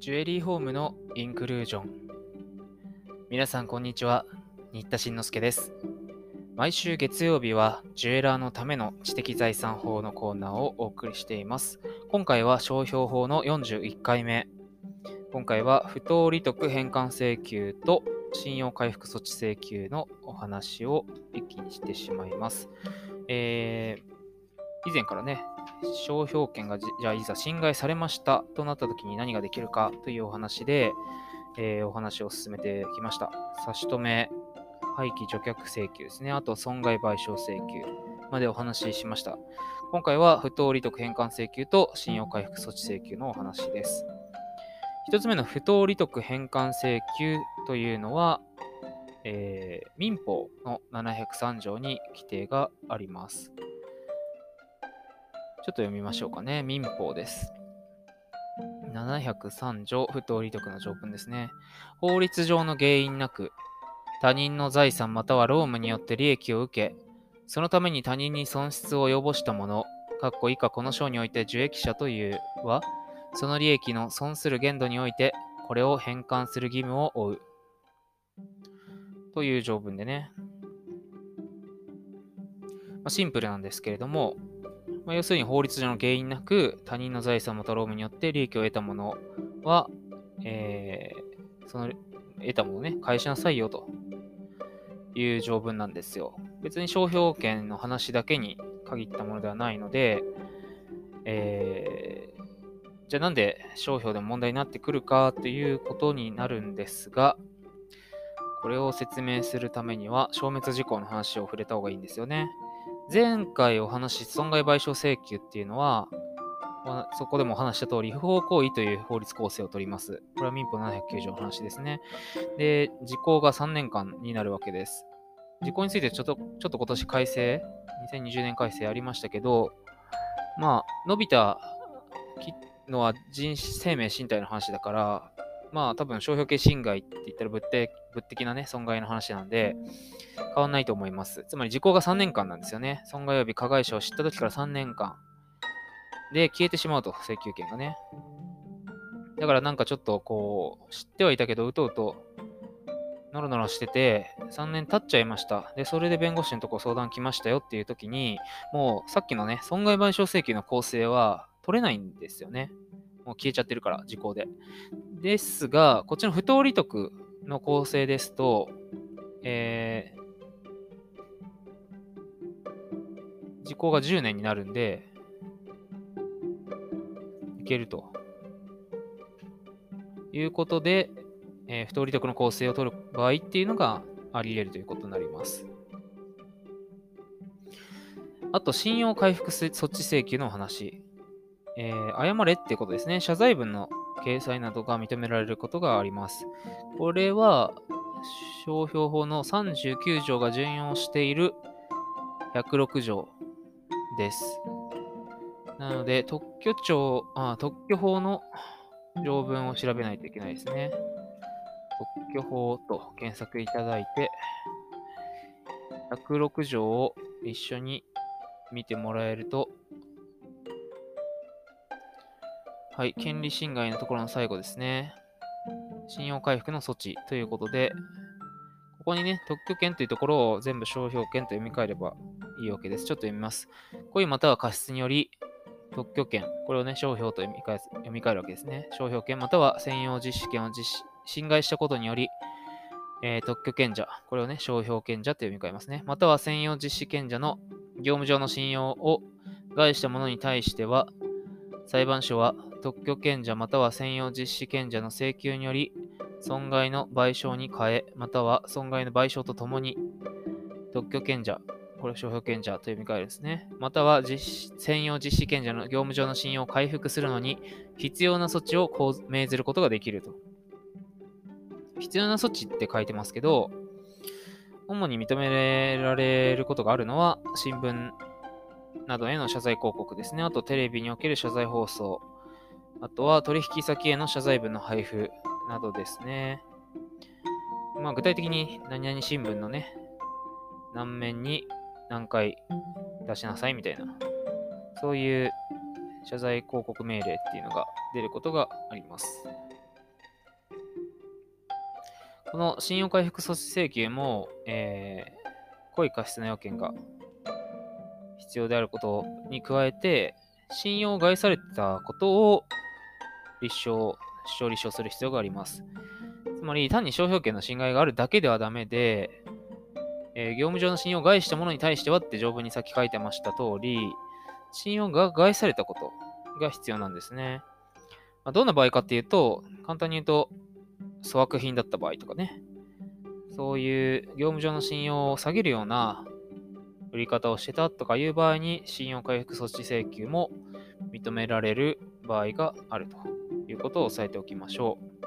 ジュエリーホームのインクルージョン。皆さん、こんにちは。新田慎之介です。毎週月曜日は、ジュエラーのための知的財産法のコーナーをお送りしています。今回は商標法の41回目。今回は、不当利得返還請求と信用回復措置請求のお話を一気にしてしまいます。えー、以前からね、商標権がじゃあいざ侵害されましたとなった時に何ができるかというお話で、えー、お話を進めてきました。差し止め、廃棄除却請求ですね。あと損害賠償請求までお話ししました。今回は不当利得返還請求と信用回復措置請求のお話です。一つ目の不当利得返還請求というのは、えー、民法の703条に規定があります。ちょっと読みましょうかね。民法です。703条不当利得の条文ですね。法律上の原因なく、他人の財産または労務によって利益を受け、そのために他人に損失を及ぼしたもの、かっこ以下この章において受益者というは、その利益の損する限度において、これを返還する義務を負う。という条文でね。まあ、シンプルなんですけれども、まあ、要するに法律上の原因なく他人の財産もた労務によって利益を得たものは、えー、その得たものね、返しなさいよという条文なんですよ。別に商標権の話だけに限ったものではないので、えー、じゃあなんで商標でも問題になってくるかということになるんですが、これを説明するためには消滅事項の話を触れた方がいいんですよね。前回お話し損害賠償請求っていうのは、そこでもお話した通り、不法行為という法律構成をとります。これは民法709条の話ですね。で、時効が3年間になるわけです。時効についてちょっと、ちょっと今年改正、2020年改正ありましたけど、まあ、伸びたのは人生命身体の話だから、まあ多分商標系侵害って言ったら物的物的なね、損害の話なんで、変わんないと思います。つまり時効が3年間なんですよね。損害及び加害者を知った時から3年間で消えてしまうと、請求権がね。だからなんかちょっとこう、知ってはいたけど、うとうと、ノロノロしてて、3年経っちゃいました。で、それで弁護士のとこ相談来ましたよっていう時に、もうさっきのね、損害賠償請求の構成は取れないんですよね。もう消えちゃってるから、時効で。ですが、こっちの不当利得の構成ですと、えー、時効が10年になるんで、いけると。いうことで、えー、不当利得の構成を取る場合っていうのがあり得るということになります。あと、信用回復措置請求の話。えー、謝れってことですね。謝罪文の掲載などが認められることがあります。これは、商標法の39条が順用している106条です。なので、特許庁、あ特許法の条文を調べないといけないですね。特許法と検索いただいて、106条を一緒に見てもらえるとはい、権利侵害のところの最後ですね。信用回復の措置ということで、ここにね、特許権というところを全部商標権と読み替えればいいわけです。ちょっと読みます。故意または過失により、特許権、これをね、商標と読み替え読み替えるわけですね。商標権または専用実施権を実施侵害したことにより、えー、特許権者、これをね、商標権者と読み替えますね。または専用実施権者の業務上の信用を害した者に対しては、裁判所は特許権者または専用実施権者の請求により損害の賠償に変え、または損害の賠償とともに特許権者、これ商標権者と読み替えるですね。または実専用実施権者の業務上の信用を回復するのに必要な措置を命ずることができると。必要な措置って書いてますけど、主に認められることがあるのは新聞などへの謝罪広告ですね。あとテレビにおける謝罪放送。あとは取引先への謝罪文の配布などですね。まあ具体的に何々新聞のね、何面に何回出しなさいみたいな、そういう謝罪広告命令っていうのが出ることがあります。この信用回復措置請求も、えー、故意過失の要件が必要であることに加えて、信用を害されたことを立証、主張立証する必要があります。つまり、単に商標権の侵害があるだけではダメで、えー、業務上の信用を害した者に対してはって条文にさっき書いてました通り、信用が害されたことが必要なんですね。まあ、どんな場合かっていうと、簡単に言うと、粗悪品だった場合とかね、そういう業務上の信用を下げるような売り方をしてたとかいう場合に、信用回復措置請求も認められる場合があるということを押さえておきましょう。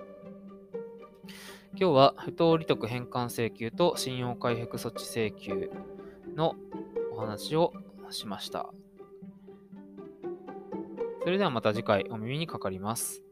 今日は不当利得返還請求と信用回復措置請求のお話をしました。それではまた次回お耳にかかります。